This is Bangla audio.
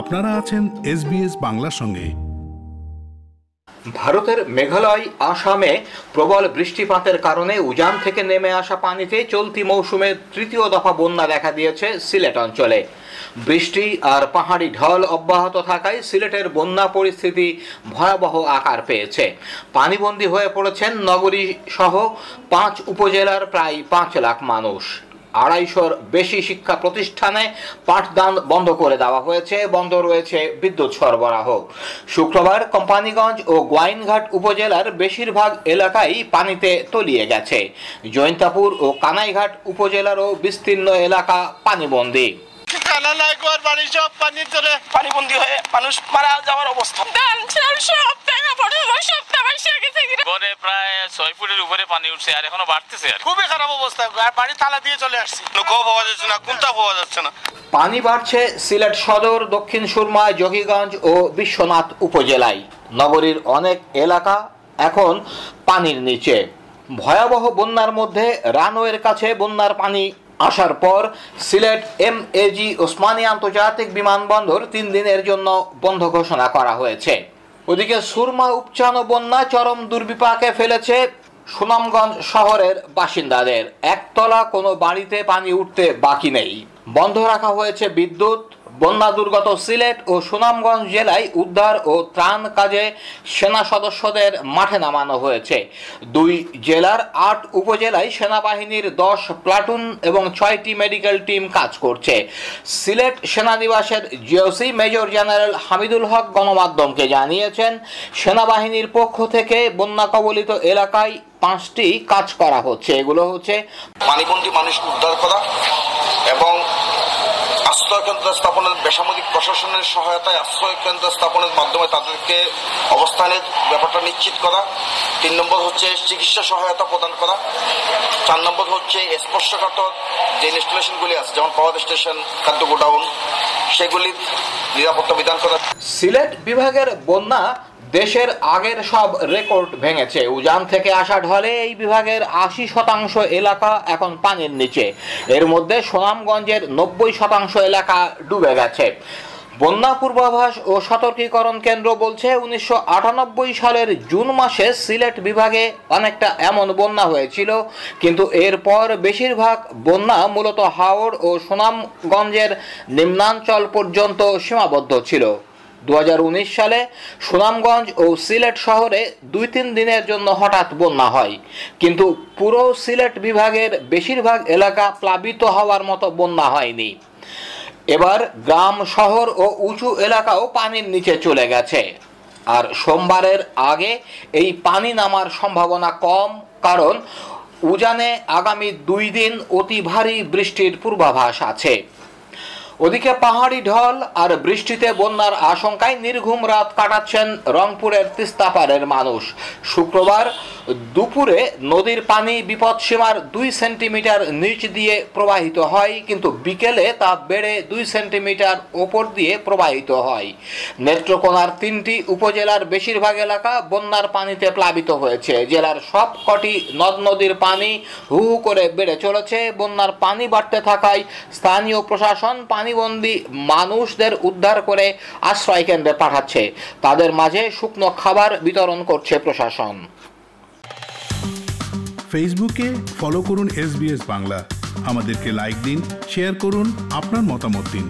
আপনারা আছেন এসবিএস বাংলার সঙ্গে। ভারতের মেঘালয়, আসামে প্রবল বৃষ্টিপাতের কারণে উজান থেকে নেমে আসা পানিতে চলতি মৌসুমে তৃতীয় দফা বন্যা দেখা দিয়েছে সিলেট অঞ্চলে। বৃষ্টি আর পাহাড়ি ঢল অব্যাহত থাকায় সিলেটের বন্যা পরিস্থিতি ভয়াবহ আকার পেয়েছে। পানিবন্দী হয়ে পড়েছেন নগরী সহ পাঁচ উপজেলার প্রায় পাঁচ লাখ মানুষ। আড়াইশোর বেশি শিক্ষা প্রতিষ্ঠানে পাঠদান বন্ধ করে দেওয়া হয়েছে। বন্ধ রয়েছে বিদ্যুৎ সরবরাহ। শুক্রবার কোম্পানিগঞ্জ ও গোয়াইনঘাট উপজেলার বেশিরভাগ এলাকাই পানিতে তলিয়ে গেছে। জৈন্তাপুর ও কানাইঘাট উপজেলারও বিস্তীর্ণ এলাকা পানিবন্দী। ঠিকানা নাই ঘর বাড়ি সব পানির তলে পানিবন্দি হয়ে মানুষ মারা যাওয়ার অবস্থা। সব টাকা পড়ল সব টাকা গড়ে প্রায় ছয় ফুটের উপরে পানি উঠছে আর এখনও বাড়তেছে আর খুবই খারাপ অবস্থা আর বাড়ি তালা দিয়ে চলে আসছি। পাওয়া যাচ্ছে না কোনটা পাওয়া যাচ্ছে না। পানি বাড়ছে সিলেট সদর দক্ষিণ সুরমা জকিগঞ্জ ও বিশ্বনাথ উপজেলায়। নগরীর অনেক এলাকা এখন পানির নিচে। ভয়াবহ বন্যার মধ্যে রানওয়ের কাছে বন্যার পানি আসার পর সিলেট এম এজি ওসমানী আন্তর্জাতিক বিমানবন্দর তিন দিনের জন্য বন্ধ ঘোষণা করা হয়েছে। ওদিকে সুরমা উপচান বন্যা চরম দুর্বিপাকে ফেলেছে সুনামগঞ্জ শহরের বাসিন্দাদের। একতলা কোনো বাড়িতে পানি উঠতে বাকি নেই। বন্ধ রাখা হয়েছে বিদ্যুৎ। বন্যা দুর্গত সিলেট ও সুনামগঞ্জ জেলায় উদ্ধার ও ত্রাণ কাজে সেনা সদস্যদের মাঠে নামানো হয়েছে। দুই জেলার আট উপজেলায় সেনাবাহিনীর দশ প্লাটুন এবং ছয়টি মেডিকেল টিম কাজ করছে। Sylhet সেনানিবাসের GOC major general Hamidul Haque গণমাধ্যমকে জানিয়েছেন, সেনাবাহিনীর পক্ষ থেকে বন্যা কবলিত এলাকায় পাঁচটি কাজ করা হচ্ছে। এগুলো হচ্ছে পানিবন্দী মানুষকে উদ্ধার করা এবং আশ্রয় কেন্দ্র স্থাপনের বেসামরিক প্রশাসনের সহায়তায় আশ্রয় কেন্দ্র স্থাপনের মাধ্যমে তাদেরকে অবস্থানের ব্যাপারটা নিশ্চিত করা। তিন নম্বর হচ্ছে চিকিৎসা সহায়তা প্রদান করা। চার নম্বর হচ্ছে স্পর্শকাতর যে ইনস্টলেশনগুলি আছে, যেমন পাওয়ার স্টেশন, খাদ্য গোডাউন, সেগুলির নিরাপত্তা বিধান করা। সিলেট বিভাগের বন্যা দেশের আগের সব রেকর্ড ভেঙেছে। উজান থেকে আসা ঢলে এই বিভাগের আশি শতাংশ এলাকা এখন পানির নিচে। এর মধ্যে সুনামগঞ্জের নব্বই শতাংশ এলাকা ডুবে গেছে। বন্যা পূর্বাভাস ও সতর্কীকরণ কেন্দ্র বলছে, উনিশশো আটানব্বই সালের জুন মাসে সিলেট বিভাগে অনেকটা এমন বন্যা হয়েছিল। কিন্তু এরপর বেশিরভাগ বন্যা মূলত হাওড় ও সুনামগঞ্জের নিম্নাঞ্চল পর্যন্ত সীমাবদ্ধ ছিল। দু হাজার উনিশ সালে সুনামগঞ্জ ও সিলেট শহরে দুই তিন দিনের জন্য হঠাৎ বন্যা হয়। কিন্তু পুরো সিলেট বিভাগের বেশিরভাগ এলাকা প্লাবিত হওয়ার মতো বন্যা হয়নি। এবার গ্রাম, শহর ও উঁচু এলাকাও পানির নিচে চলে গেছে। আর সোমবারের আগে এই পানি নামার সম্ভাবনা কম, কারণ উজানে আগামী দুই দিন অতি ভারী বৃষ্টির পূর্বাভাস আছে। ওদিকে পাহাড়ি ঢল আর বৃষ্টিতে বন্যার আশঙ্কায় নির্ঘুম রাত কাটাচ্ছেন রংপুরের তিস্তাপাড়ের মানুষ। শুক্রবার দুপুরে নদীর পানি বিপদসীমার দুই সেন্টিমিটার নিচ দিয়ে প্রবাহিত হয়, কিন্তু বিকেলে তা বেড়ে দুই সেন্টিমিটার ওপর দিয়ে প্রবাহিত হয়। নেত্রকোনার তিনটি উপজেলার বেশিরভাগ এলাকা বন্যার পানিতে প্লাবিত হয়েছে। জেলার সব কটি নদ নদীর পানি হু করে বেড়ে চলেছে। বন্যার পানি বাড়তে থাকায় স্থানীয় প্রশাসন পানিবন্দী মানুষদের উদ্ধার করে আশ্রয় কেন্দ্রে পাঠাচ্ছে। তাদের মাঝে শুকনো খাবার বিতরণ করছে প্রশাসন। ফেসবুকে ফলো করুন এস বাংলা। আমাদেরকে লাইক দিন, শেয়ার করুন, আপনার মতামত দিন।